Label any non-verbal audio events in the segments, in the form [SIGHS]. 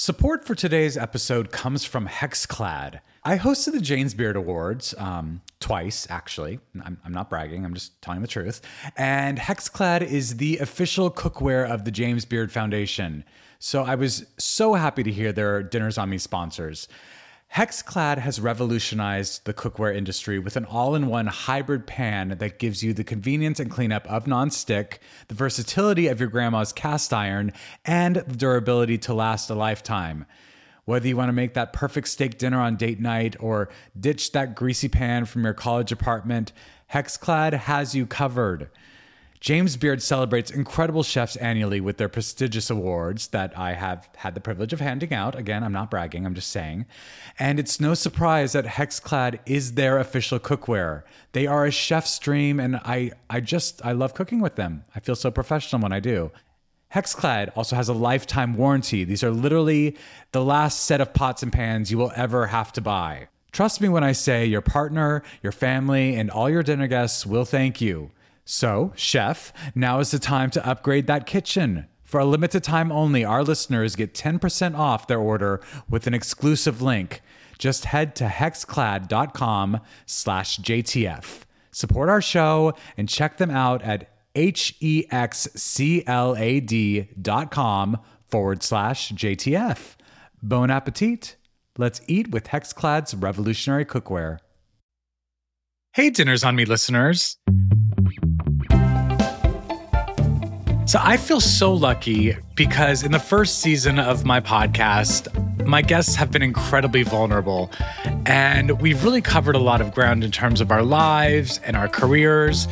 Support for today's episode comes from Hexclad. I hosted the James Beard Awards um, twice, actually. I'm, I'm not bragging, I'm just telling the truth. And Hexclad is the official cookware of the James Beard Foundation. So I was so happy to hear their Dinners on Me sponsors. Hexclad has revolutionized the cookware industry with an all in one hybrid pan that gives you the convenience and cleanup of nonstick, the versatility of your grandma's cast iron, and the durability to last a lifetime. Whether you want to make that perfect steak dinner on date night or ditch that greasy pan from your college apartment, Hexclad has you covered. James Beard celebrates incredible chefs annually with their prestigious awards that I have had the privilege of handing out. Again, I'm not bragging, I'm just saying. And it's no surprise that Hexclad is their official cookware. They are a chef's dream, and I, I just, I love cooking with them. I feel so professional when I do. Hexclad also has a lifetime warranty. These are literally the last set of pots and pans you will ever have to buy. Trust me when I say your partner, your family, and all your dinner guests will thank you. So, chef, now is the time to upgrade that kitchen. For a limited time only, our listeners get 10% off their order with an exclusive link. Just head to hexclad.com slash JTF. Support our show and check them out at H-E-X-C-L-A-D dot com forward slash JTF. Bon appetit. Let's eat with Hexclad's revolutionary cookware. Hey, Dinners on Me listeners. So I feel so lucky because in the first season of my podcast, my guests have been incredibly vulnerable. And we've really covered a lot of ground in terms of our lives and our careers.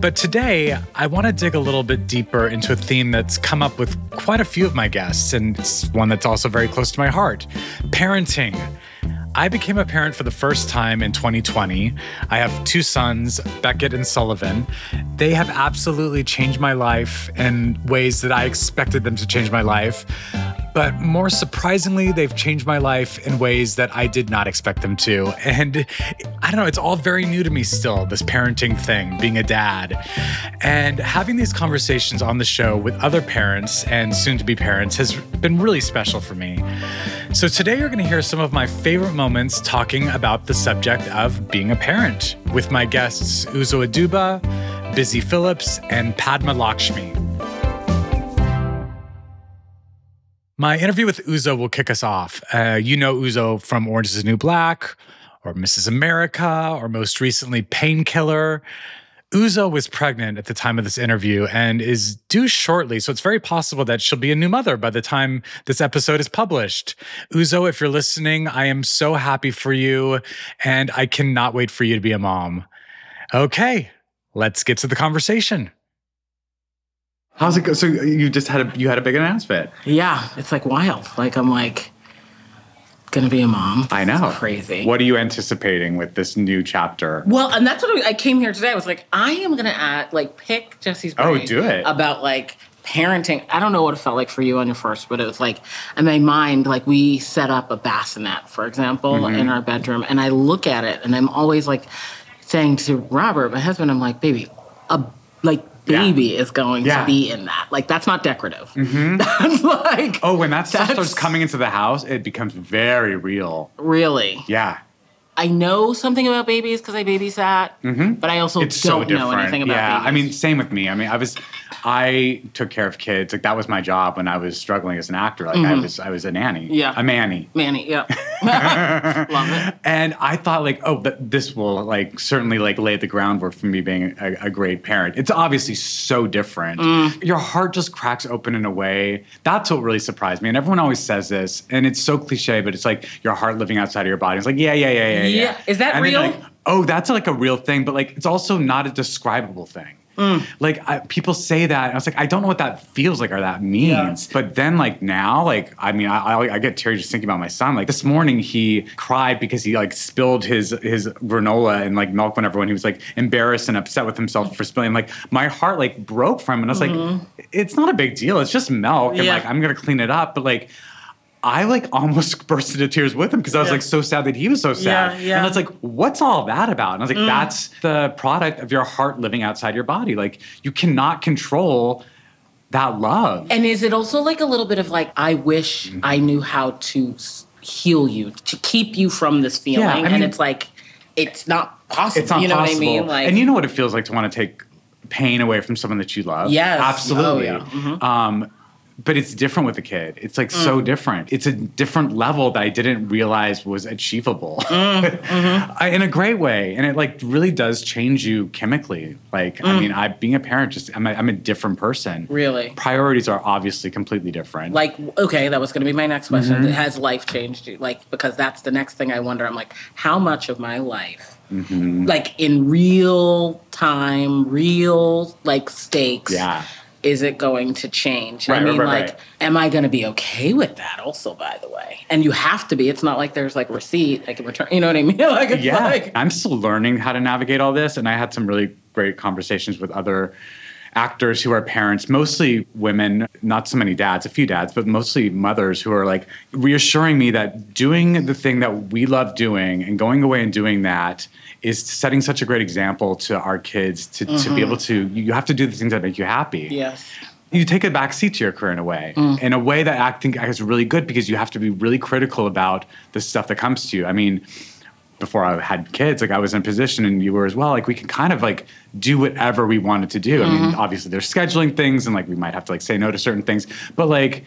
But today, I want to dig a little bit deeper into a theme that's come up with quite a few of my guests, and it's one that's also very close to my heart parenting. I became a parent for the first time in 2020. I have two sons, Beckett and Sullivan. They have absolutely changed my life in ways that I expected them to change my life. But more surprisingly, they've changed my life in ways that I did not expect them to. And I don't know, it's all very new to me still, this parenting thing, being a dad. And having these conversations on the show with other parents and soon to be parents has been really special for me. So today you're going to hear some of my favorite moments talking about the subject of being a parent with my guests Uzo Aduba, Busy Philipps, and Padma Lakshmi. My interview with Uzo will kick us off. Uh, you know Uzo from Orange is the New Black, or Mrs. America, or most recently Painkiller. Uzo was pregnant at the time of this interview and is due shortly. So it's very possible that she'll be a new mother by the time this episode is published. Uzo, if you're listening, I am so happy for you and I cannot wait for you to be a mom. Okay, let's get to the conversation. How's it go? So you just had a you had a big announcement. Yeah, it's like wild. Like I'm like gonna be a mom. I know. It's crazy. What are you anticipating with this new chapter? Well, and that's what I came here today. I was like, I am gonna add like pick Jesse's Oh, do it. about like parenting. I don't know what it felt like for you on your first, but it was like in my mind, like we set up a bassinet, for example, Mm-hmm. in our bedroom, and I look at it, and I'm always like saying to Robert, my husband, I'm like, baby, a like Yeah. baby is going Yeah. to be in that. Like that's not decorative. Mm-hmm. [LAUGHS] That's like Oh, when that stuff starts coming into the house, it becomes very real. really. Yeah. I know something about babies because I babysat, but I also Mm-hmm. It's don't so know anything about yeah. babies. I mean, same with me. I mean, I was I took care of kids. Like that was my job when I was struggling as an actor. Like I was I was a nanny. Mm-hmm. Yeah. A manny. Manny, yeah. [LAUGHS] [LAUGHS] Love it. And I thought like, oh, th- this will like certainly like lay the groundwork for me being a, a great parent. It's obviously so different. Mm. Your heart just cracks open in a way. That's what really surprised me. And everyone always says this, and it's so cliche, but it's like your heart living outside of your body. It's like, yeah, yeah, yeah, yeah, yeah. Yeah. Is that And then, real? like, oh, that's like a real thing, but like it's also not a describable thing. Mm. Like I, people say that, and I was like, I don't know what that feels like or that means. But then, like now, like I mean, I, I, I get teary just thinking about my son. Like this morning, he cried because he like spilled his his granola and like milk on everyone. He was like embarrassed and upset with himself for spilling. Like my heart like broke from him, and I was like, it's not a big deal. It's just milk, and Mm-hmm. Yeah. like I'm gonna clean it up. But like. I like almost [LAUGHS] burst into tears with him because I was Yeah. like so sad that he was so sad. Yeah, yeah. And it's like, what's all that about? And I was like, Mm. that's the product of your heart living outside your body. Like you cannot control that love. And is it also like a little bit of like, I wish I knew how to heal you, to keep you from this feeling? I and it's like, it's not possible. it's not you know possible. what I mean? Like, and you know what it feels like to want to take pain away from someone that you love. Yes. absolutely. Oh, yeah. Mhm. Um, but it's different with a kid. It's like Mm. so different. It's a different level that I didn't realize was achievable Mm, mm-hmm. [LAUGHS] I- in a great way. And it like really does change you chemically. Like, Mm. I mean, I being a parent, just I'm a, I'm a different person. Really? Priorities are obviously completely different. like, okay, that was going to be my next question. Mm-hmm. Has life changed you? Like, because that's the next thing I wonder. I'm like, how much of my life, Mm-hmm. like in real time, real like stakes, Yeah. Is it going to change? Right, I mean, right, right, like, am I going to be okay with that? Also, by the way, and you have to be. It's not like there's like receipt, like a return. You know what I mean? [LAUGHS] like, it's yeah like, i'm still learning how to navigate all this and i had some really great conversations with other actors who are parents mostly women not so many dads a few dads but mostly mothers who are like reassuring me that doing the thing that we love doing and going away and doing that is setting such a great example to our kids to, to be mm-hmm. able to you have to do the things that make you happy yes. you take a back seat to your career in a way, mm. in a way that acting is really good because you have to be really critical about the stuff that comes to you. I mean, before I had kids, like I was in a position and you were as well, like we could kind of like do whatever we wanted to do. I mean, mm-hmm. obviously there's scheduling things and like we might have to like say no to certain things, but like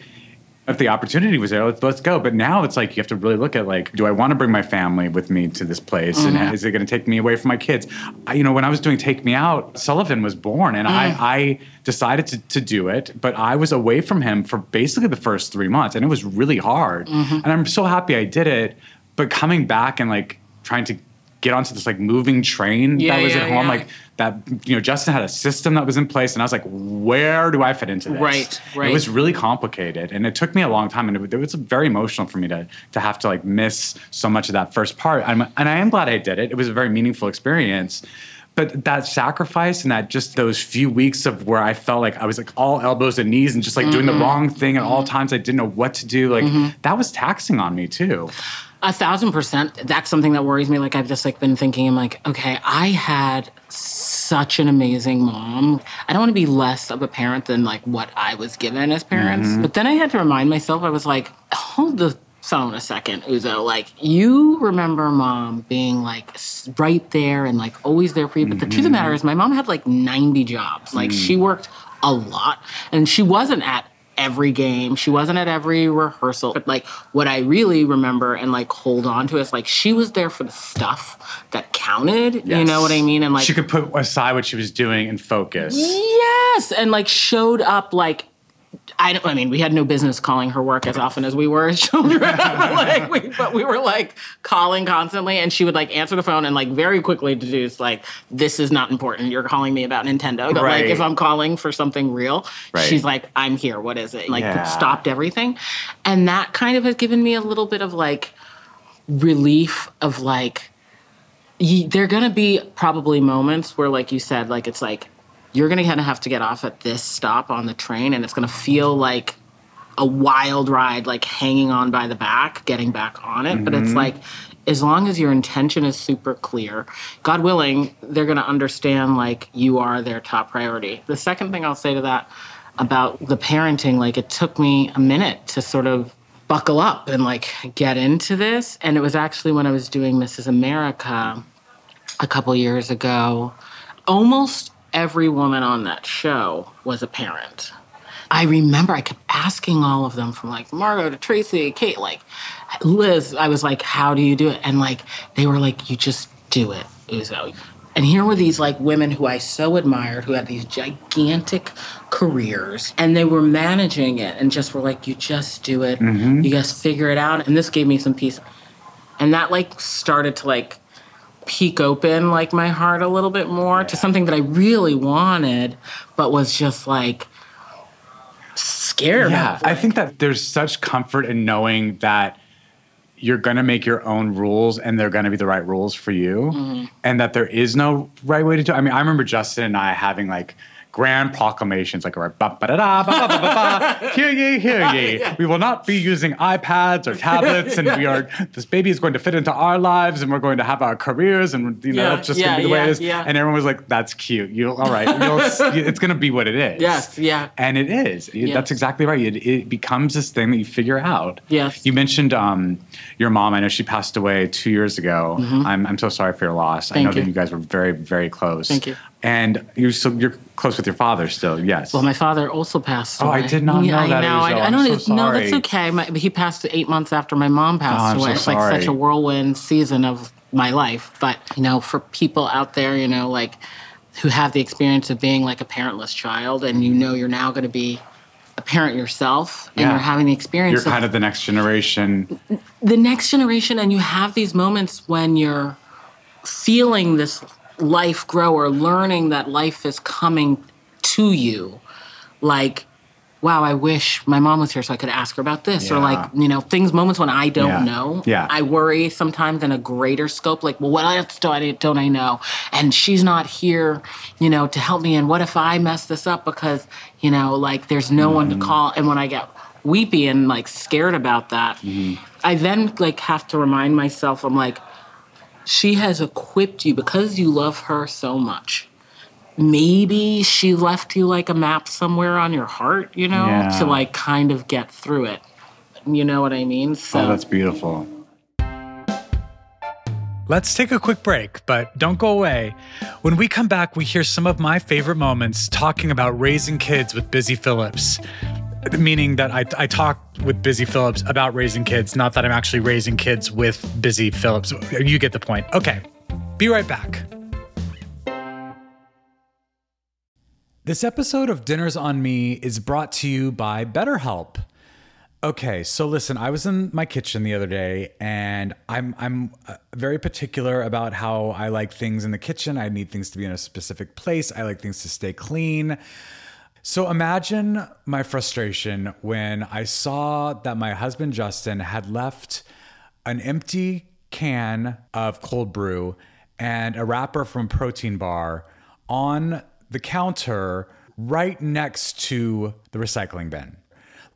if the opportunity was there, let's, let's go. But now it's like you have to really look at like, do I want to bring my family with me to this place, and mm-hmm. is it going to take me away from my kids? I, you know, when I was doing Take Me Out, Sullivan was born, and I, mm. I decided to, to do it, but I was away from him for basically the first three months, and it was really hard. Mm-hmm. And I'm so happy I did it. But coming back and like trying to get onto this like moving train Yeah, that was yeah, at home, yeah. like that. You know, Justin had a system that was in place, and I was like, where do I fit into this? Right, right. It was really complicated and it took me a long time and it, it was very emotional for me to to have to like miss so much of that first part I'm, and i am glad i did it it was a very meaningful experience but that sacrifice and that just those few weeks of where i felt like i was like all elbows and knees and just like doing the mm-hmm. wrong thing at all mm-hmm. times i didn't know what to do like mm-hmm. that was taxing on me too A thousand percent. That's something that worries me. Like I've just like been thinking, I'm like, okay, I had such an amazing mom. I don't want to be less of a parent than like what I was given as parents. Mm-hmm. But then I had to remind myself, I was like, hold the phone a second, Uzo. Like you remember mom being like right there and like always there for you. But the truth of the mm-hmm. matter is my mom had like 90 jobs. Like she mm. worked a lot and she wasn't at every game. She wasn't at every rehearsal. But like what I really remember and like hold on to is like she was there for the stuff that counted. You know what I mean? And like she could put aside what she was doing and focus Yes, and like showed up like I don't. I mean, we had no business calling her work as often as we were as [LAUGHS] children. [LAUGHS] like, we, but we were like calling constantly, and she would like answer the phone and like very quickly deduce like, "This is not important. You're calling me about Nintendo." But Right. like, if I'm calling for something real, Right. she's like, "I'm here. What is it?" Like, Yeah. stopped everything, and that kind of has given me a little bit of like relief of like y- there are gonna be probably moments where, like you said, like it's like you're gonna kind of have to get off at this stop on the train, and it's gonna feel like a wild ride, like hanging on by the back, getting back on it. But it's mm-hmm. like, as long as your intention is super clear, God willing, they're gonna understand like you are their top priority. The second thing I'll say to that about the parenting, like it took me a minute to sort of buckle up and like get into this. And it was actually when I was doing Mrs. America a couple years ago. Almost every woman on that show was a parent. I remember I kept asking all of them from like Margo to Tracey, Cate, like Liz, I was like, how do you do it? And like they were like, you just do it, Uzo. And here were these like women who I so admired who had these gigantic careers and they were managing it and just were like, you just do it. Mm-hmm. You guys figure it out. And this gave me some peace. And that like started to like peek open like my heart a little bit more to something that I really wanted, but was just like scared Yeah, of. I think that there's such comfort in knowing that you're going to make your own rules and they're going to be the right rules for you Mm-hmm. and that there is no right way to do it. I mean, I remember Justin and I having like grand proclamations like ba ba da da ba ba ba ba ba. [LAUGHS] Hear ye hear ye. We will not be using iPads or tablets and we are [LAUGHS] this baby is going to fit into our lives and we're going to have our careers and you know Yeah, that's just yeah, gonna be the way it is. and everyone was like that's cute. You all right. [LAUGHS] It's gonna be what it is. Yes, yeah. and it is. Yes. that's exactly right. It, it becomes this thing that you figure out. Yes. you mentioned um, your mom. I know she passed away two years ago. I'm, I'm so sorry for your loss. I Mm-hmm. Thank know that you. you guys were very very close. Thank you. And you're so you're close with your father still yes Well, my father also passed Oh. I did not know I that, know. Azel. I, I don't. so no, that's okay. My, he passed eight months after my mom passed Oh, I'm so away. it's like such a whirlwind season of my life. But you know, for people out there, you know, like who have the experience of being like a parentless child, and you know you're now going to be a parent yourself, and Yeah. you're having the experience you're of kind of the next generation the next generation and you have these moments when you're feeling this life grow or learning that life is coming to you like wow i wish my mom was here so i could ask her about this or like you know things moments when i don't Yeah. know Yeah. i worry sometimes in a greater scope like well what else do I, don't i know and she's not here you know to help me and what if i mess this up because you know like there's no one Mm-hmm. to call and when i get weepy and like scared about that Mm-hmm. i then like have to remind myself i'm like she has equipped you because you love her so much. Maybe she left you like a map somewhere on your heart, you know, Yeah. to like kind of get through it. You know what I mean? So oh that's beautiful Let's take a quick break, but don't go away. When we come back, we hear some of my favorite moments talking about raising kids with Busy Philipps. Meaning that I, I talk with Busy Philipps about raising kids, not that I'm actually raising kids with Busy Philipps. You get the point. Okay, be right back. This episode of Dinners on Me is brought to you by BetterHelp. Okay, so listen, I was in my kitchen the other day and I'm I'm uh, very particular about how I like things in the kitchen. I need things to be in a specific place. I like things to stay clean. So imagine my frustration when I saw that my husband Justin had left an empty can of cold brew and a wrapper from Protein Bar on the counter right next to the recycling bin.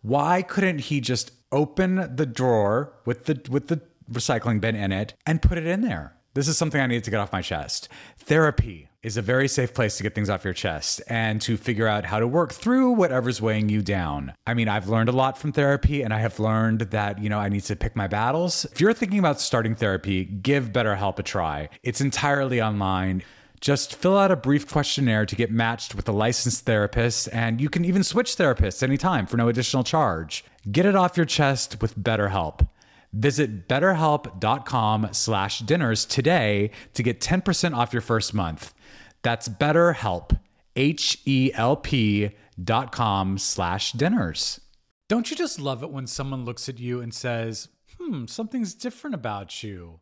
Why couldn't he just open the drawer with the with the recycling bin in it and put it in there? This is something I need to get off my chest. Therapy is a very safe place to get things off your chest and to figure out how to work through whatever's weighing you down. I mean, I've learned a lot from therapy and I have learned that, you know, I need to pick my battles. If you're thinking about starting therapy, give BetterHelp a try. It's entirely online. Just fill out a brief questionnaire to get matched with a licensed therapist, and you can even switch therapists anytime for no additional charge. Get it off your chest with BetterHelp. Visit betterhelp.com slash dinners today to get 10% off your first month. That's betterhelp, H-E-L-P dot com slash dinners. Don't you just love it when someone looks at you and says, hmm, something's different about you?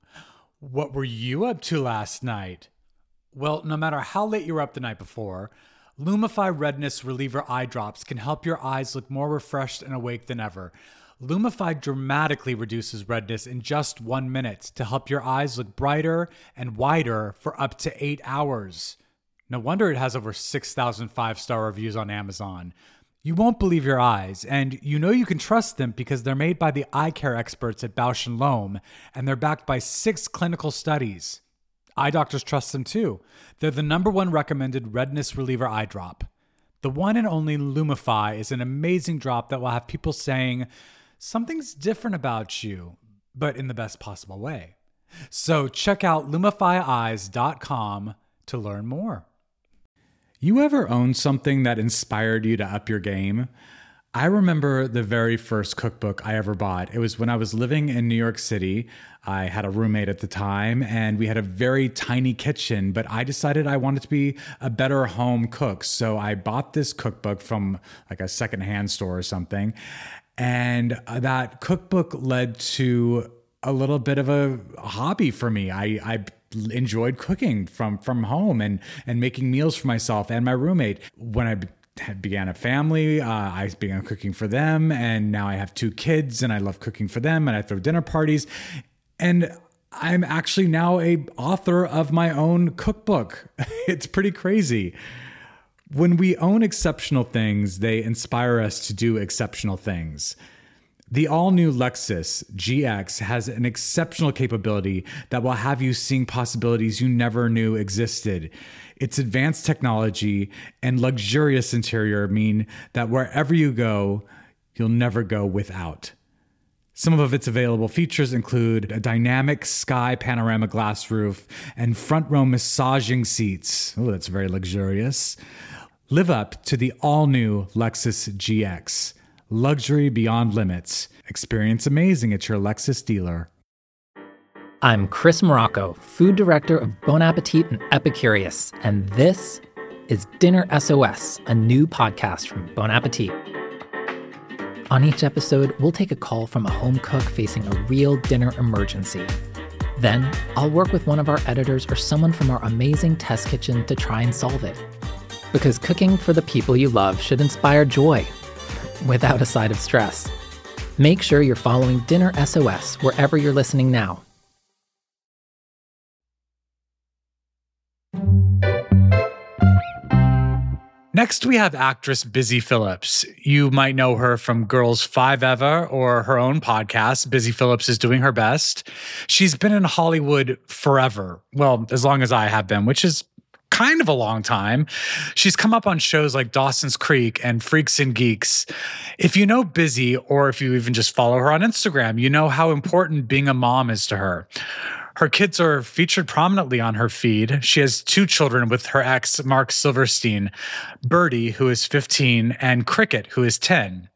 What were you up to last night? Well, no matter how late you were up the night before, Lumify Redness Reliever Eye Drops can help your eyes look more refreshed and awake than ever. Lumify dramatically reduces redness in just one minute to help your eyes look brighter and wider for up to eight hours. No wonder it has over 6,000 five star reviews on Amazon. You won't believe your eyes, and you know you can trust them because they're made by the eye care experts at Bausch & Lomb, and they're backed by six clinical studies. Eye doctors trust them too. They're the number one recommended redness reliever eye drop. The one and only Lumify is an amazing drop that will have people saying, Something's different about you, but in the best possible way. So check out lumifyeyes.com to learn more. You ever own something that inspired you to up your game? I remember the very first cookbook I ever bought. It was when I was living in New York City. I had a roommate at the time and we had a very tiny kitchen, but I decided I wanted to be a better home cook. So I bought this cookbook from like a secondhand store or something. And uh, that cookbook led to a little bit of a hobby for me. I, I enjoyed cooking from from home and and making meals for myself and my roommate. When I began a family, uh, I began cooking for them, and now I have two kids, and I love cooking for them, and I throw dinner parties, and I'm actually now a author of my own cookbook. [LAUGHS] it's pretty crazy. When we own exceptional things, they inspire us to do exceptional things. The all new Lexus GX has an exceptional capability that will have you seeing possibilities you never knew existed. Its advanced technology and luxurious interior mean that wherever you go, you'll never go without. Some of its available features include a dynamic sky panorama glass roof and front row massaging seats. Oh, that's very luxurious. Live up to the all new Lexus GX. Luxury beyond limits. Experience amazing at your Lexus dealer. I'm Chris Morocco, food director of Bon Appetit and Epicurious, and this is Dinner SOS, a new podcast from Bon Appetit. On each episode, we'll take a call from a home cook facing a real dinner emergency. Then, I'll work with one of our editors or someone from our amazing test kitchen to try and solve it. Because cooking for the people you love should inspire joy without a side of stress. Make sure you're following Dinner SOS wherever you're listening now. Next, we have actress Busy Philipps. You might know her from Girls5Eva or her own podcast, Busy Philipps is Doing Her Best. She's been in Hollywood forever. Well, as long as I have been, which is kind of a long time. She's come up on shows like Dawson's Creek and Freaks and Geeks. If you know Busy, or if you even just follow her on Instagram, you know how important being a mom is to her. Her kids are featured prominently on her feed. She has two children with her ex, Marc Silverstein Birdie, who is 15, and Cricket, who is 10.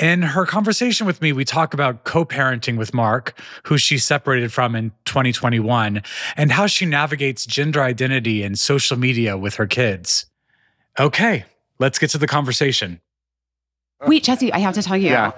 In her conversation with me, we talk about co parenting with Marc, who she separated from in 2021, and how she navigates gender identity and social media with her kids. Okay, let's get to the conversation. Wait, Jesse, I have to tell you. Yeah.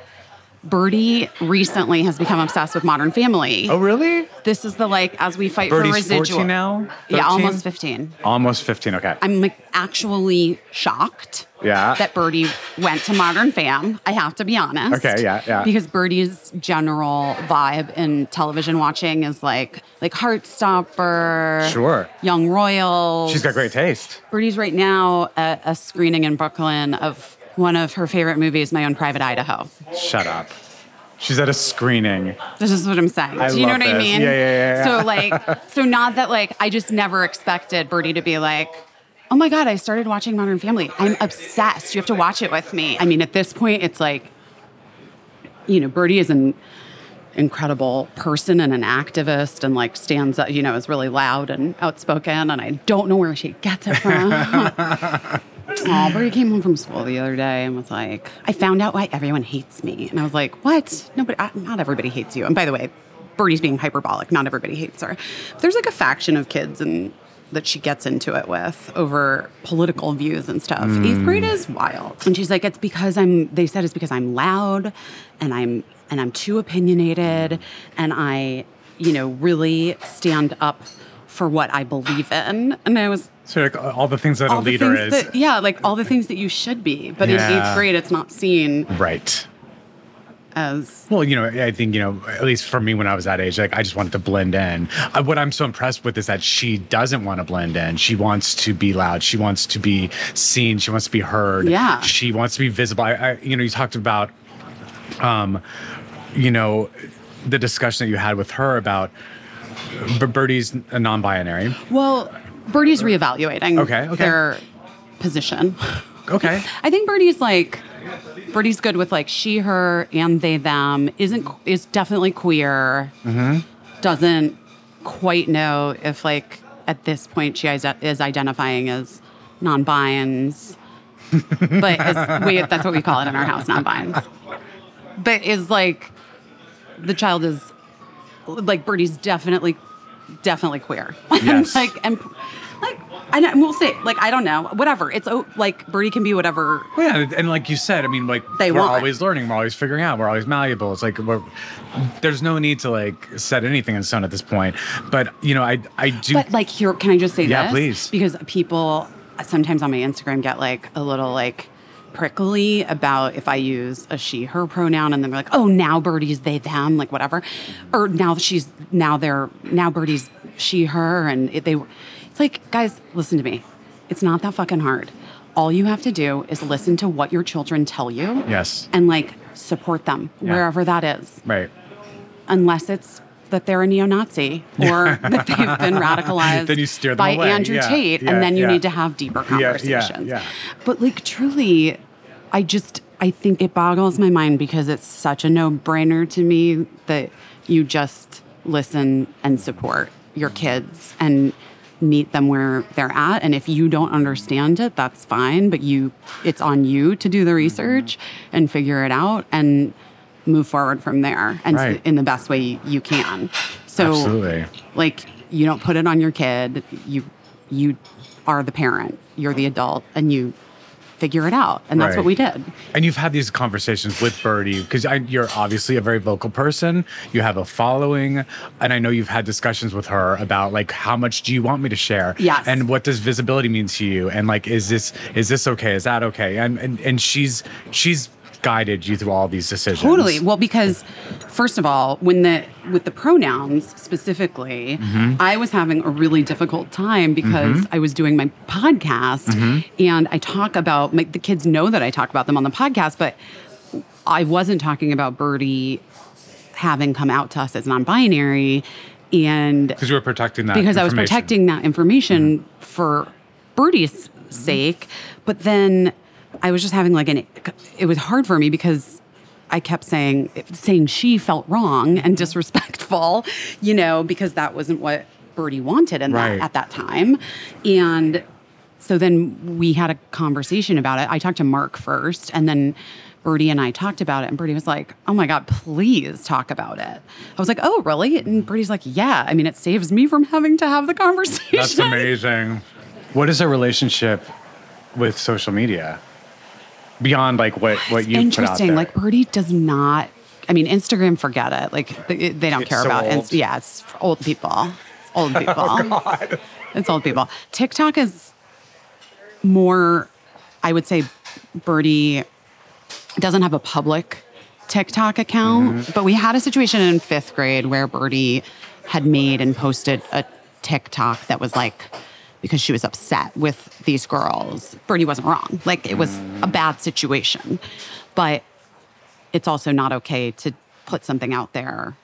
Birdie recently has become obsessed with Modern Family. Oh, really? This is the like as we fight Birdie's for residual. 14 now? Yeah, almost 15. Almost 15. Okay. I'm like actually shocked Yeah. that Birdie went to Modern Fam. I have to be honest. Okay, yeah, yeah. Because Birdie's general vibe in television watching is like like Heartstopper, Sure. Young Royals. She's got great taste. Birdie's right now at a screening in Brooklyn of one of her favorite movies, My Own Private Idaho. Shut up. She's at a screening. This is what I'm saying. I Do you know what I mean? Yeah, yeah, yeah, yeah. So like, [LAUGHS] so not that like I just never expected Birdie to be like, oh my god, I started watching Modern Family. I'm obsessed. You have to watch it with me. I mean, at this point, it's like, you know, Birdie is an incredible person and an activist and like stands up, you know, is really loud and outspoken. And I don't know where she gets it from. [LAUGHS] Oh, came home from school the other day and was like, I found out why everyone hates me. And I was like, what? Nobody, uh, not everybody hates you. And by the way, Birdie's being hyperbolic. Not everybody hates her. But there's like a faction of kids and that she gets into it with over political views and stuff. Eighth grade is wild. And she's like, it's because I'm, they said it's because I'm loud and I'm, and I'm too opinionated and I, you know, really stand up for what I believe in. And I was, So, like all the things that a leader is. That, yeah, like all the things that you should be. But in eighth grade, it's not seen right. as. Well, you know, I think, you know, at least for me when I was that age, like I just wanted to blend in. Uh, what I'm so impressed with is that she doesn't want to blend in. She wants to be loud. She wants to be seen. She wants to be heard. Yeah. She wants to be visible. I, I you know, you talked about, um, you know, the discussion that you had with her about Birdie's a non-binary. Well, Birdie's reevaluating Okay, okay. their position. Okay. I think Birdie's like. Birdie's good with like she, her, and they, them. Isn't is definitely queer. Mm-hmm. Doesn't quite know if like at this point she is, is identifying as non-bines, [LAUGHS] but is, we, that's what we call it in our house, non-bines. But is like the child is like Birdie's definitely definitely queer. [LAUGHS] Yes. like and like I don't, we'll say like I don't know whatever. It's oh, like Birdie can be whatever. Well, yeah, and like you said, I mean, like They we're want. always learning, we're always figuring out, we're always malleable. It's like we're, there's no need to like set anything in stone at this point. But you know, I I do. But like here, can I just say Yeah, this? please. Because people sometimes on my Instagram get like a little like prickly about if I use a she her pronoun and then they're like, oh now Birdie's they them like whatever, or now she's now they're now Birdie's she her and it, they. It's like guys, listen to me. It's not that fucking hard. all you have to do is listen to what your children tell you. Yes. And like support them Yeah. wherever that is, Right. unless it's that they're a neo-Nazi or [LAUGHS] that they've been radicalized Then you steer them by away. Andrew Yeah, Tate, yeah, and then you yeah. need to have deeper Yeah, yeah, conversations. yeah. But like truly, I just I think it boggles my mind because it's such a no-brainer to me that you just listen and support your kids and meet them where they're at. And if you don't understand it that's fine but you it's on you to do the mm-hmm. research and figure it out and move forward from there and Right. in the best way you can. So Absolutely. like you don't put it on your kid. You you are the parent. You're the adult and you figure it out and that's Right. what we did And you've had these conversations with Birdie because you're obviously a very vocal person. You have a following, and I know you've had discussions with her about like how much do you want me to share? Yes. And what does visibility mean to you? And like, is this is this okay? Is that okay? And and and she's she's guided you through all these decisions. Totally. Well, because first of all, when the with the pronouns specifically, Mm-hmm. I was having a really difficult time because I was doing my podcast Mm-hmm. and I talk about my, the kids know that I talk about them on the podcast, but I wasn't talking about Birdie having come out to us as non-binary and because you were protecting that. because I was protecting that information for Birdie's sake. But then I was just having like an, it was hard for me because I kept saying, saying she felt wrong and mm-hmm. disrespectful, you know, because that wasn't what Birdie wanted in Right. that, at that time. And so then we had a conversation about it. I talked to Marc first and then Birdie and I talked about it, and Birdie was like, Oh my God, please talk about it. I was like, Oh, really? And Birdie's like, Yeah. I mean, it saves me from having to have the conversation. That's amazing. What is a relationship with social media beyond like what what you put out Interesting. there? Like, Birdie does not, I mean, Instagram, forget it. Like, they, they don't It's care so about old. Inst- Yeah, it's for old people. It's old [LAUGHS] people. Oh, It's old people. TikTok is more, I would say, Birdie doesn't have a public TikTok account, Mm-hmm. but we had a situation in fifth grade where Birdie had made and posted a TikTok that was like, because she was upset with these girls. Birdie wasn't wrong. Like, it was a bad situation. But it's also not okay to put something out there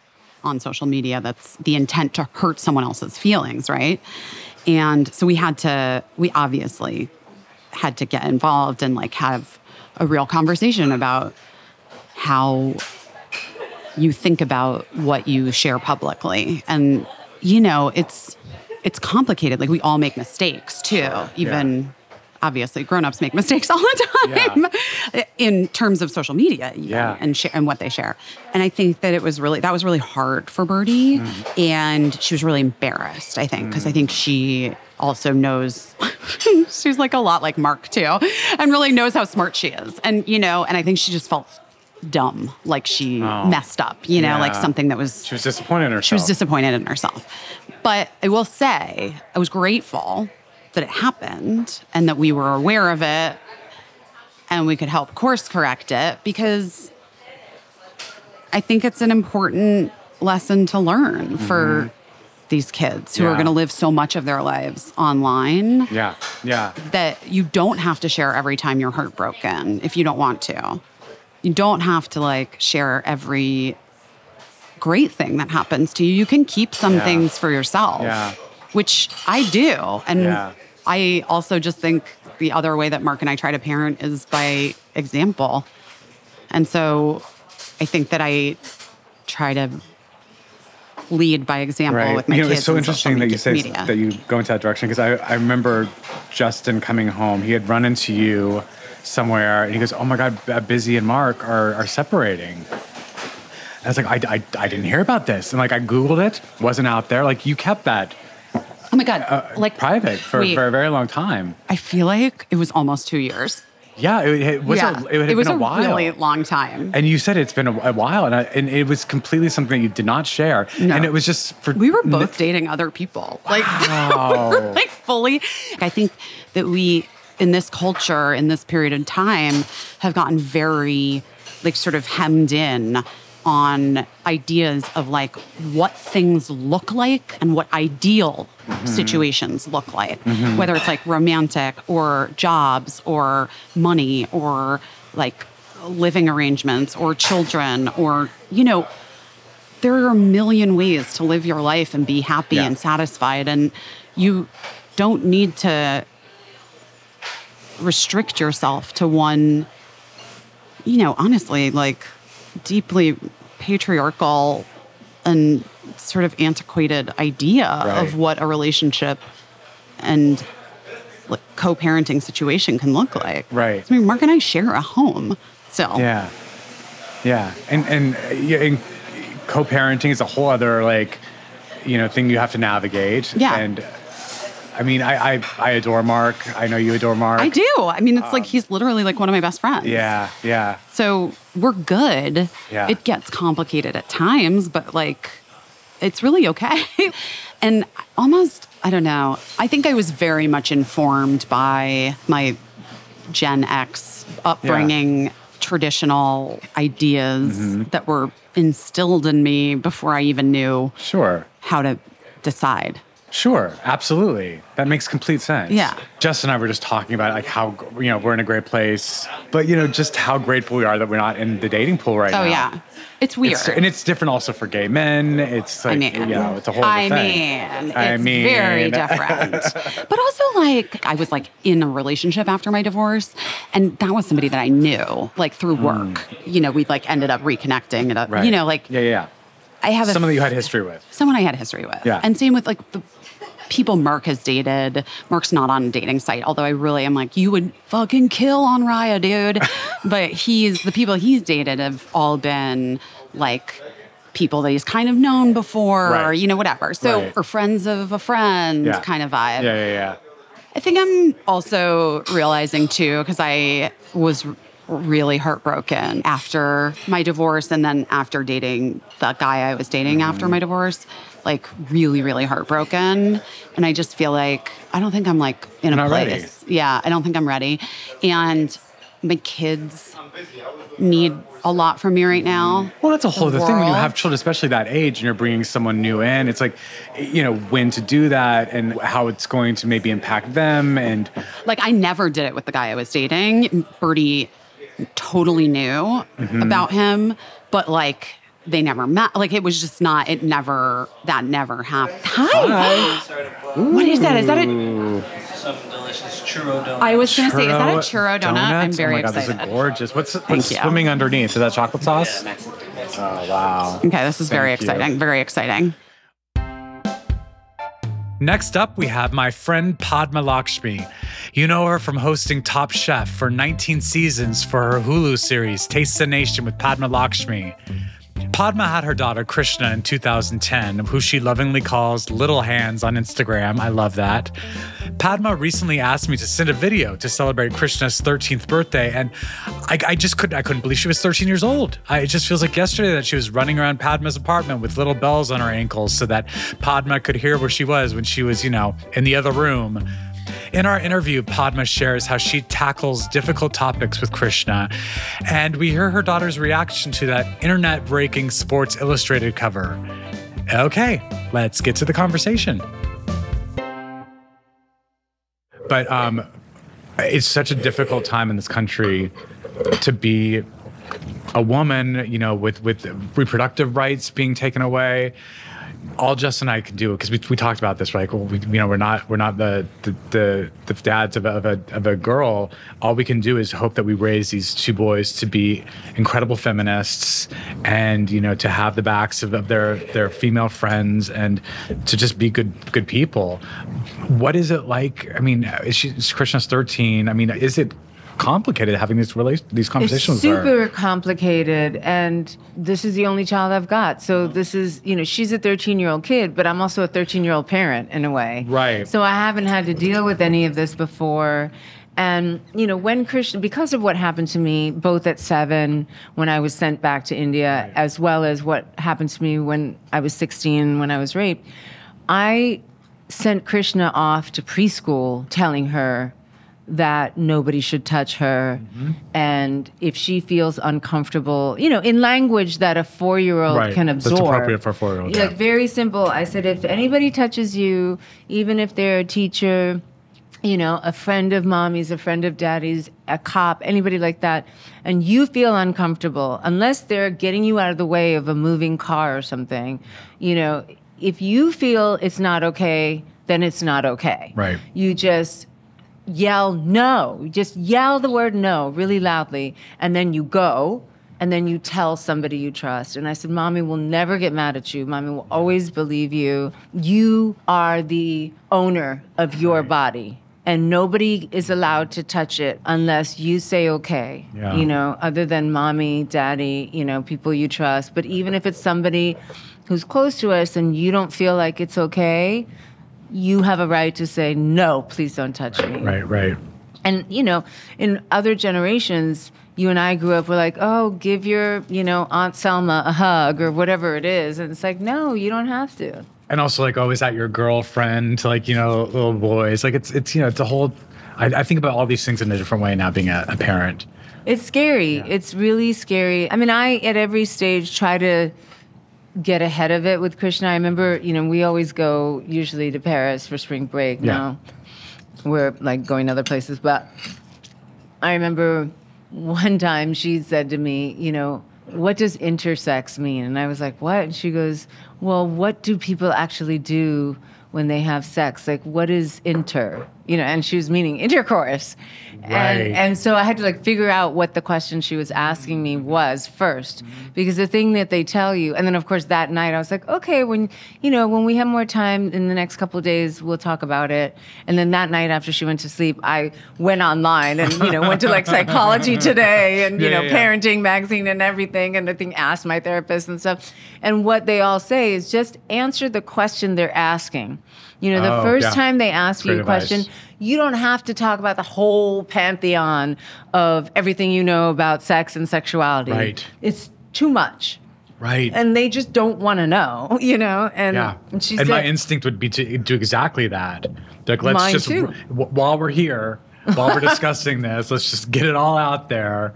on social media that's the intent to hurt someone else's feelings, right? And so we had to, we obviously had to get involved and like have a real conversation about how you think about what you share publicly. And, you know, it's, it's complicated. Like we all make mistakes too, even obviously grown-ups make mistakes [LAUGHS] all the time in terms of social media even, Yeah. and share, and what they share. And I think that it was really that was really hard for Birdie mm-hmm. and she was really embarrassed, I think, because I mm. think she also knows [LAUGHS] she's like a lot like Marc too and really knows how smart she is. And you know, and I think she just felt dumb, like she messed up, you know, like something that was she was disappointed in herself. she was disappointed in herself. But I will say, I was grateful that it happened and that we were aware of it and we could help course correct it because I think it's an important lesson to learn for these kids who are Mm-hmm. Going to live so much of their lives online Yeah, yeah. that you don't have to share every time you're heartbroken if you don't want to. You don't have to like share every great thing that happens to you. You can keep some Yeah. things for yourself, Yeah. which I do. And Yeah. I also just think the other way that Marc and I try to parent is by example. And so I think that I try to lead by example Right. with my you know, kids. it's so interesting that you say media. that you go into that direction because I, I remember Justin coming home. He had run into you somewhere and he goes, "Oh my God, uh, Busy and Marc are are separating." And I was like, I, I, I didn't hear about this. And like, I Googled it, wasn't out there. Like, you kept that oh my God. like private for, wait. for a very long time. I feel like it was almost two years. Yeah, it, it was, yeah, a, it had was been a, a while. really long time. and you said it's been a, a while, and, I, and it was completely something that you did not share. No. And it was just for we were both dating other people, like, [LAUGHS] like fully. I think that we, in this culture, in this period of time, have gotten very, like, sort of hemmed in on ideas of like what things look like and what ideal mm-hmm. situations look like, mm-hmm. whether it's like romantic or jobs or money or like living arrangements or children or, you know, there are a million ways to live your life and be happy Yeah. and satisfied. And you don't need to restrict yourself to one, you know, honestly, like deeply patriarchal and sort of antiquated idea Right. of what a relationship and like co-parenting situation can look like. Right. I mean, Marc and I share a home still. Yeah, yeah, and and, yeah, and co-parenting is a whole other like you know thing you have to navigate. Yeah. and I mean, I I, I adore Marc. I know you adore Marc. I do. I mean, it's like he's literally like one of my best friends. Yeah, yeah, So we're good. Yeah. It gets complicated at times, but like it's really okay. [LAUGHS] and almost, I don't know, I think I was very much informed by my Gen X upbringing, traditional ideas Mm-hmm. that were instilled in me before I even knew sure. how to decide. Sure, absolutely. That makes complete sense. Yeah. Justin and I were just talking about like how you know we're in a great place, but you know just how grateful we are that we're not in the dating pool right now. Oh, yeah. It's weird. It's, and it's different also for gay men. It's like I mean, you know, it's a whole I thing. mean, it's I mean- very different. [LAUGHS] but also, like, I was like in a relationship after my divorce, and that was somebody that I knew, like through work. You know, we like ended up reconnecting, and uh, Hmm. Right. you know, like yeah, yeah. I have a Someone that you had history with. someone I had history with. Yeah. And same with like the people Marc has dated. Marc's not on a dating site, although I really am like, you would fucking kill on Raya, dude. [LAUGHS] but he's the people he's dated have all been like people that he's kind of known before, or you know, whatever. So Right. or friends of a friend Yeah. kind of vibe. Yeah, yeah, yeah. I think I'm also realizing too, because I was really heartbroken after my divorce and then after dating the guy I was dating mm-hmm. after my divorce, like really, really heartbroken. And I just feel like I don't think I'm like in a Not ready. place. Yeah, I don't think I'm ready. And my kids need a lot from me right now. Well, that's a whole The other thing when you have children, especially that age, and you're bringing someone new in. It's like, you know, when to do that and how it's going to maybe impact them. And like I never did it with the guy I was dating. Birdie totally knew Mm-hmm. about him, but like they never met. Like it was just not. It never. That never happened. Hi. [GASPS] what is that? Is that a? Some delicious churro donut. I was gonna say, is that a churro donut? I'm donuts? very oh my God, excited. Those are gorgeous. What's, what's swimming underneath? Is that chocolate sauce? Oh, wow. Okay, this is very Thank you. exciting. Very exciting. Next up, we have my friend Padma Lakshmi. You know her from hosting Top Chef for 19 seasons for her Hulu series, Taste the Nation with Padma Lakshmi. Padma had her daughter Krishna in 2010, who she lovingly calls Little Hands on Instagram. I love that. Padma recently asked me to send a video to celebrate Krishna's 13th birthday, and I, I just couldn't. I couldn't believe she was 13 years old. I, it just feels like yesterday that she was running around Padma's apartment with little bells on her ankles, so that Padma could hear where she was when she was, you know, in the other room. In our interview, Padma shares how she tackles difficult topics with Krishna, and we hear her daughter's reaction to that internet breaking Sports Illustrated cover. Okay, let's get to the conversation. But um, it's such a difficult time in this country to be a woman, you know, with with reproductive rights being taken away. All Justin and I can do because we, we talked about this, right? Well, we, you know, we're not we're not the the the, the dads of a, of a of a girl. All we can do is hope that we raise these two boys to be incredible feminists, and you know, to have the backs of, of their their female friends, and to just be good good people. What is it like? I mean, she is Krishna's thirteen? I mean, is it complicated having these rela- these It's conversations with her? super complicated, and this is the only child I've got. So this is, you know, she's a 13 year old kid, but I'm also a 13 year old parent in a way. Right. So I haven't had to deal with any of this before. And, you know, when Krishna, because of what happened to me, both at seven, when I was sent back to India, as well as what happened to me when I was 16, when I was raped, I sent Krishna off to preschool telling her that nobody should touch her. Mm-hmm. And if she feels uncomfortable, you know, in language that a four year old can That's absorb. appropriate for a four-year-old, Like yeah. very simple. I said, if anybody touches you, even if they're a teacher, you know, a friend of mommy's, a friend of daddy's, a cop, anybody like that, and you feel uncomfortable, unless they're getting you out of the way of a moving car or something, you know, if you feel it's not okay, then it's not okay. Right. You just yell no. Just yell the word no really loudly, and then you go. And then you tell somebody you trust. And I said, Mommy will never get mad at you. Mommy will always believe you. You are the owner of your body. And nobody is allowed to touch it unless you say okay. Yeah. You know, other than mommy, daddy, you know, people you trust. But even if it's somebody who's close to us and you don't feel like it's okay, you have a right to say, no, please don't touch me. Right, right. And, you know, in other generations, you and I grew up, we're like, oh, give your, you know, Aunt Selma a hug or whatever it is. And it's like, no, you don't have to. And also like always at your girlfriend to like, you know, little boys. Like it's it's you know, it's a whole I, I think about all these things in a different way now being a, a parent. It's scary. It's really scary. I mean, I at every stage try to get ahead of it with Krishna. I remember, you know, we always go usually to Paris for spring break Yeah. now. We're like going other places, but I remember one time she said to me, you know, what does intersex mean? And I was like, what? And she goes, well, what do people actually do when they have sex? Like, what is inter? You know, and she was meaning intercourse. Right. And, and so I had to like figure out what the question she was asking me was first, because the thing that they tell you, and then of course that night I was like, okay, when you know when we have more time in the next couple of days, we'll talk about it. And then that night after she went to sleep, I went online and you know went to like Psychology Today and you Yeah, know yeah. Parenting magazine and everything, and I think asked my therapist and stuff. And what they all say is just answer the question they're asking. You know, the Oh, first yeah. time they ask you a question, you don't have to talk about the whole pantheon of everything you know about sex and sexuality. Right. It's too much. Right. And they just don't want to know, [LAUGHS] you know? And, yeah. and and said, my instinct would be to do exactly that. Like let's just w- while we're here, while we're discussing [LAUGHS] this, let's just get it all out there.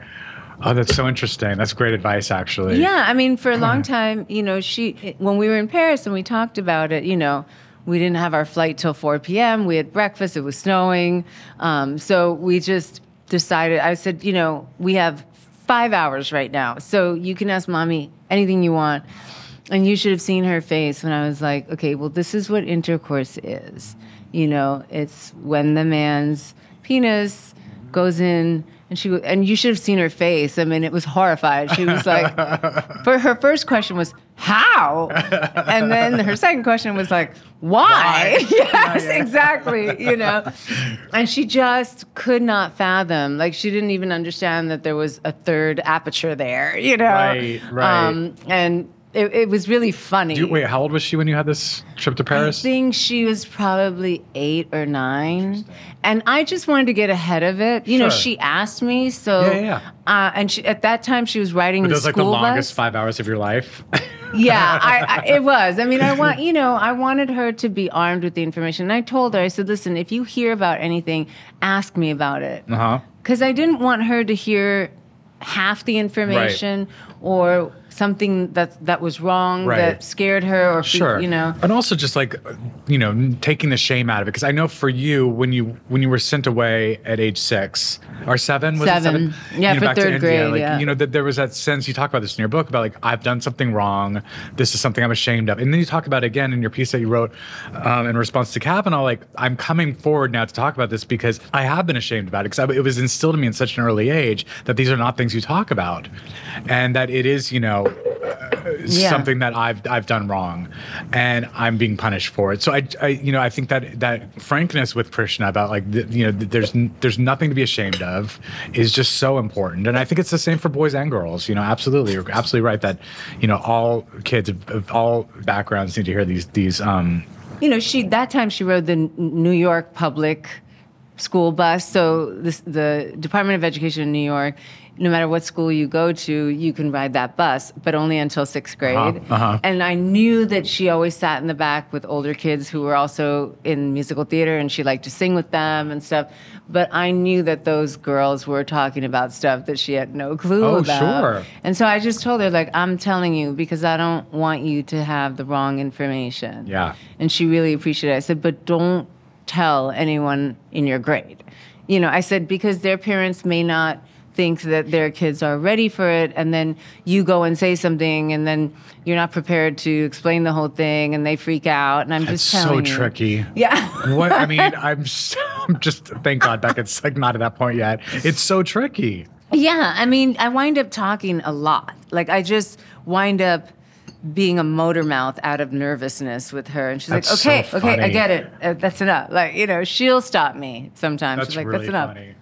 Oh, that's so interesting. That's great advice actually. Yeah, I mean, for a long time, you know, she when we were in Paris and we talked about it, you know, we didn't have our flight till 4 p.m. We had breakfast. It was snowing, um, so we just decided. I said, you know, we have five hours right now, so you can ask mommy anything you want. And you should have seen her face when I was like, okay, well, this is what intercourse is. You know, it's when the man's penis goes in. And she and you should have seen her face. I mean, it was horrified. She was like, [LAUGHS] for her first question was how, and then her [LAUGHS] second question was like, why? [LAUGHS] yes, exactly. You know, and she just could not fathom. Like she didn't even understand that there was a third aperture there. You know, Right, right. Um, and it, it was really funny. You, wait, how old was she when you had this trip to Paris? I think she was probably eight or nine, and I just wanted to get ahead of it. You know, she asked me, so Yeah, yeah. Uh, and she, at that time she was riding But the that was like the longest bus. five hours of your life. [LAUGHS] yeah, I, I, [LAUGHS] it was. I mean, I want you know, I wanted her to be armed with the information. And I told her, I said, listen, if you hear about anything, ask me about it uh huh. because I didn't want her to hear half the information or something that that was wrong Right. that scared her or Sure. you know. and also just like, you know, taking the shame out of it. Because I know for you, when you when you were sent away at age six or seven, was Seven. it seven? Yeah, You know, for third India, grade, Like, yeah. you know, that there was that sense. You talk about this in your book about like I've done something wrong. This is something I'm ashamed of. And then you talk about it again in your piece that you wrote um, in response to Kavanaugh. Like I'm coming forward now to talk about this because I have been ashamed about it because it was instilled in me in such an early age that these are not things you talk about, and that it is, you know, Yeah. something that I've I've done wrong, and I'm being punished for it. So I, I you know I think that that frankness with Krishna about like the, you know th- there's n- there's nothing to be ashamed of is just so important, and I think it's the same for boys and girls. You know, absolutely, you're absolutely right that you know all kids of, of all backgrounds need to hear these these um you know, she that time she rode the N- New York Public school bus. So this, the Department of Education in New York, no matter what school you go to, you can ride that bus, but only until sixth grade. uh-huh. And I knew that she always sat in the back with older kids who were also in musical theater, and she liked to sing with them and stuff. But I knew that those girls were talking about stuff that she had no clue Oh, about. sure. And so I just told her, like, I'm telling you because I don't want you to have the wrong information. Yeah. And she really appreciated it. I said, but don't tell anyone in your grade. You know, I said, because their parents may not think that their kids are ready for it. And then you go and say something, and then you're not prepared to explain the whole thing, and they freak out. And I'm It's just so you. tricky. Yeah. [LAUGHS] What I mean, [LAUGHS] I'm just, I'm just thank God Beckett's like not at that point yet. It's so tricky. Yeah, I mean, I wind up talking a lot. Like I just wind up being a motor mouth out of nervousness with her, and she's That's like, so "Okay, okay, I get it. Uh, that's enough." Like you know, she'll stop me sometimes. That's she's like, really "That's enough." funny.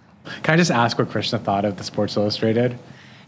Can I just ask what Krishna thought of the Sports Illustrated?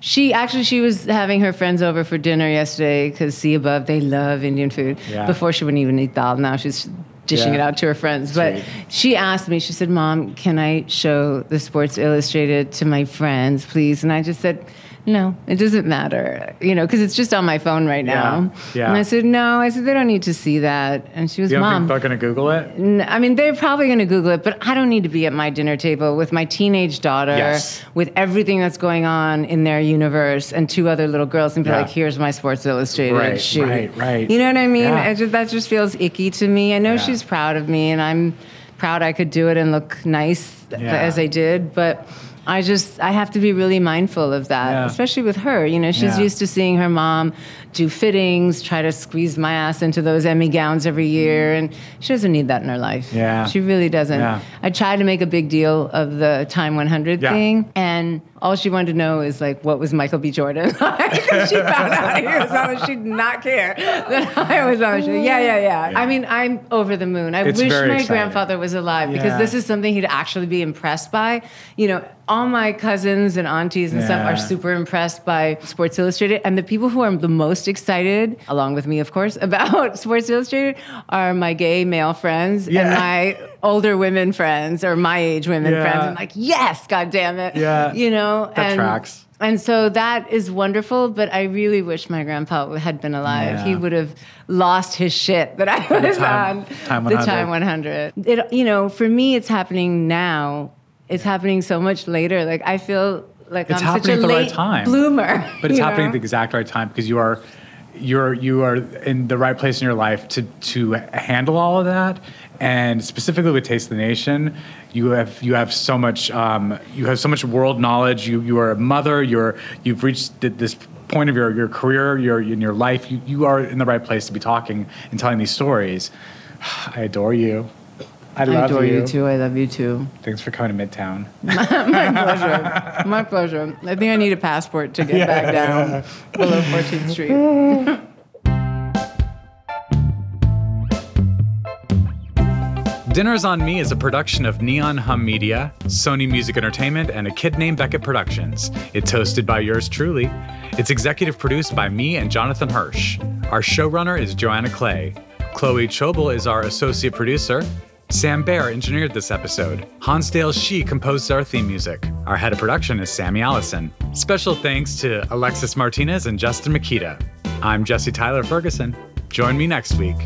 She actually she was having her friends over for dinner yesterday because see above they love Indian food. Yeah. Before she wouldn't even eat dal. Now she's dishing Yeah. it out to her friends. But Sweet. she asked me. She said, "Mom, can I show the Sports Illustrated to my friends, please?" And I just said. No, it doesn't matter, you know, because it's just on my phone right now. yeah. yeah. And I said, no. I said, they don't need to see that. And she was, You mom. think they're gonna Google it? N- I mean, they're probably going to Google it, but I don't need to be at my dinner table with my teenage daughter, Yes. with everything that's going on in their universe, and two other little girls, and be Yeah. like, "Here's my Sports Illustrated Right, shoot." right, right. You know what I mean? Yeah. Just, that just feels icky to me. I know Yeah. she's proud of me, and I'm proud I could do it and look nice as I did, but. I just I have to be really mindful of that, Yeah. especially with her. You know, she's Yeah. used to seeing her mom do fittings, try to squeeze my ass into those Emmy gowns every mm-hmm. year, and she doesn't need that in her life. Yeah. She really doesn't. Yeah. I try to make a big deal of the Time 100 Yeah. thing, and all she wanted to know is like, what was Michael B. Jordan? [LAUGHS] She found out he was on the She did not care [LAUGHS] that I was on the show. Yeah, yeah, yeah. I mean, I'm over the moon. I It's wish my exciting. grandfather was alive because this is something he'd actually be impressed by. You know, all my cousins and aunties and stuff are super impressed by Sports Illustrated, and the people who are the most excited, along with me, of course, [LAUGHS] about Sports Illustrated are my gay male friends and my older women friends or my age women Yeah. friends. I'm like, yes, God damn it. Yeah. You know, That and, tracks. And so that is wonderful, but I really wish my grandpa had been alive. Yeah. He would have lost his shit that I was time- on time the time 100. It, you know, for me, it's happening now. It's happening so much later. Like I feel like It's I'm such a happening at the right late time. bloomer. But [LAUGHS] it's happening know? at the exact right time because you are you're you are in the right place in your life to to handle all of that. And specifically with Taste of the Nation, you have you have so much um, you have so much world knowledge. You you are a mother. You're you've reached this point of your, your career, your in your life. You you are in the right place to be talking and telling these stories. [SIGHS] I adore you. I I adore you. too. I love you too. Thanks for coming to Midtown. [LAUGHS] My pleasure. My pleasure. I think I need a passport to get [LAUGHS] back down below 14th Street. [LAUGHS] Dinners on Me is a production of Neon Hum Media, Sony Music Entertainment, and a kid named Beckett Productions. It's hosted by yours truly. It's executive produced by me and Jonathan Hirsch. Our showrunner is Joanna Clay. Chloe Chobel is our associate producer. Sam Bear engineered this episode. Hansdale Hsu composed our theme music. Our head of production is Sammy Allison. Special thanks to Alexis Martinez and Justin Mikita. I'm Jesse Tyler Ferguson. Join me next week.